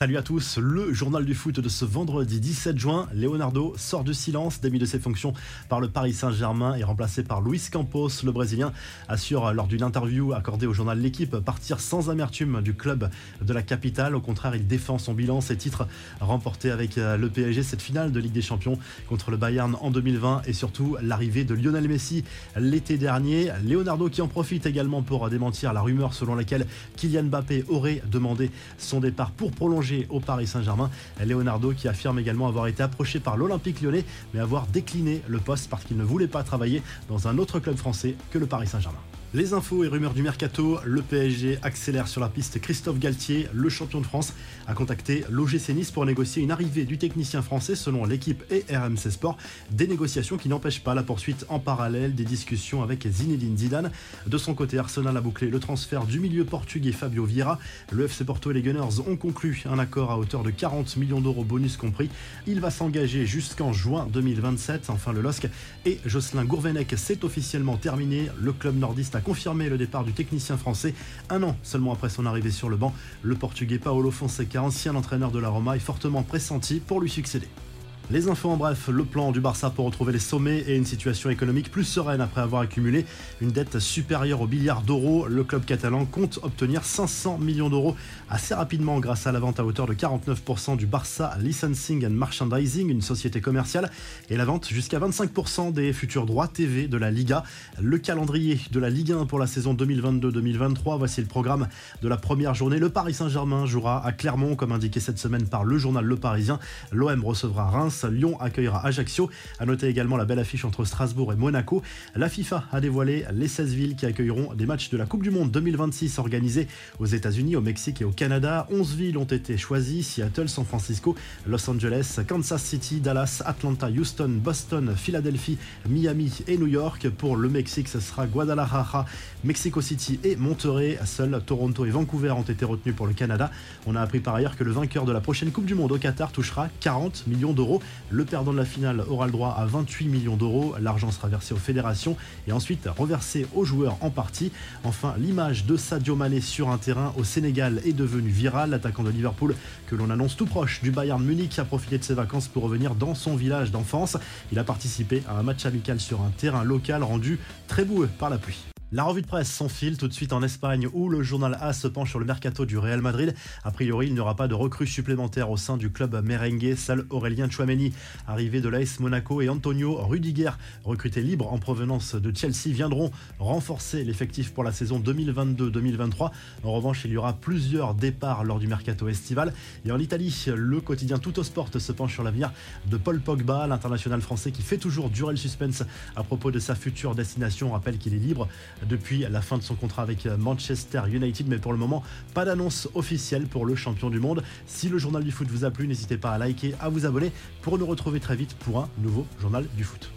Salut à tous, le journal du foot de ce vendredi 17 juin. Leonardo sort du silence, démis de ses fonctions par le Paris Saint-Germain et remplacé par Luis Campos. Le Brésilien assure lors d'une interview accordée au journal L'équipe partir sans amertume du club de la capitale. Au contraire, il défend son bilan, ses titres remportés avec euh, le PSG, cette finale de Ligue des Champions contre le Bayern en 2020 et surtout l'arrivée de Lionel Messi l'été dernier. Leonardo qui en profite également pour démentir la rumeur selon laquelle Kylian Mbappé aurait demandé son départ pour prolonger au Paris Saint-Germain. Leonardo qui affirme également avoir été approché par l'Olympique lyonnais mais avoir décliné le poste parce qu'il ne voulait pas travailler dans un autre club français que le Paris Saint-Germain. Les infos et rumeurs du mercato, le PSG accélère sur la piste. Christophe Galtier, le champion de France, a contacté l'OGC Nice pour négocier une arrivée du technicien français selon l'équipe et RMC Sport. Des négociations qui n'empêchent pas la poursuite en parallèle des discussions avec Zinedine Zidane. De son côté, Arsenal a bouclé le transfert du milieu portugais Fabio Vieira. Le FC Porto et les Gunners ont conclu un accord à hauteur de 40 millions d'euros bonus compris. Il va s'engager jusqu'en juin 2027. Enfin, le LOSC et Jocelyn Gourvenec, c'est officiellement terminé. Le club nordiste a confirmé le départ du technicien français un an seulement après son arrivée sur le banc. Le portugais Paolo Fonseca, ancien entraîneur de la Roma, est fortement pressenti pour lui succéder. Les infos en bref, le plan du Barça pour retrouver les sommets et une situation économique plus sereine après avoir accumulé une dette supérieure au milliard d'euros. Le club catalan compte obtenir 500 millions d'euros assez rapidement grâce à la vente à hauteur de 49% du Barça Licensing and Merchandising, une société commerciale, et la vente jusqu'à 25% des futurs droits TV de la Liga. Le calendrier de la Ligue 1 pour la saison 2022-2023, voici le programme de la première journée. Le Paris Saint-Germain jouera à Clermont, comme indiqué cette semaine par le journal Le Parisien. L'OM recevra Reims. Lyon accueillera Ajaccio. À noter également la belle affiche entre Strasbourg et Monaco. La FIFA a dévoilé les 16 villes qui accueilleront des matchs de la Coupe du Monde 2026 organisés aux États-Unis, au Mexique et au Canada. 11 villes ont été choisies Seattle, San Francisco, Los Angeles, Kansas City, Dallas, Atlanta, Houston, Boston, Philadelphie, Miami et New York. Pour le Mexique, ce sera Guadalajara, Mexico City et Monterrey. Seuls Toronto et Vancouver ont été retenus pour le Canada. On a appris par ailleurs que le vainqueur de la prochaine Coupe du Monde au Qatar touchera 40 millions d'euros. Le perdant de la finale aura le droit à 28 millions d'euros. L'argent sera versé aux fédérations et ensuite reversé aux joueurs en partie. Enfin, l'image de Sadio Mané sur un terrain au Sénégal est devenue virale. L'attaquant de Liverpool, que l'on annonce tout proche du Bayern Munich, a profité de ses vacances pour revenir dans son village d'enfance. Il a participé à un match amical sur un terrain local rendu très boueux par la pluie. La revue de presse s'enfile tout de suite en Espagne où le journal A se penche sur le mercato du Real Madrid. A priori, il n'y aura pas de recrues supplémentaires au sein du club merengue. Seul Aurélien Chouameni, arrivé de l'AS Monaco, et Antonio Rudiger, recruté libre en provenance de Chelsea, viendront renforcer l'effectif pour la saison 2022-2023. En revanche, il y aura plusieurs départs lors du mercato estival. Et en Italie, le quotidien Sport se penche sur l'avenir de Paul Pogba, l'international français qui fait toujours durer le suspense à propos de sa future destination. On rappelle qu'il est libre depuis la fin de son contrat avec Manchester United. Mais pour le moment, pas d'annonce officielle pour le champion du monde. Si le journal du foot vous a plu, n'hésitez pas à liker, à vous abonner pour nous retrouver très vite pour un nouveau journal du foot.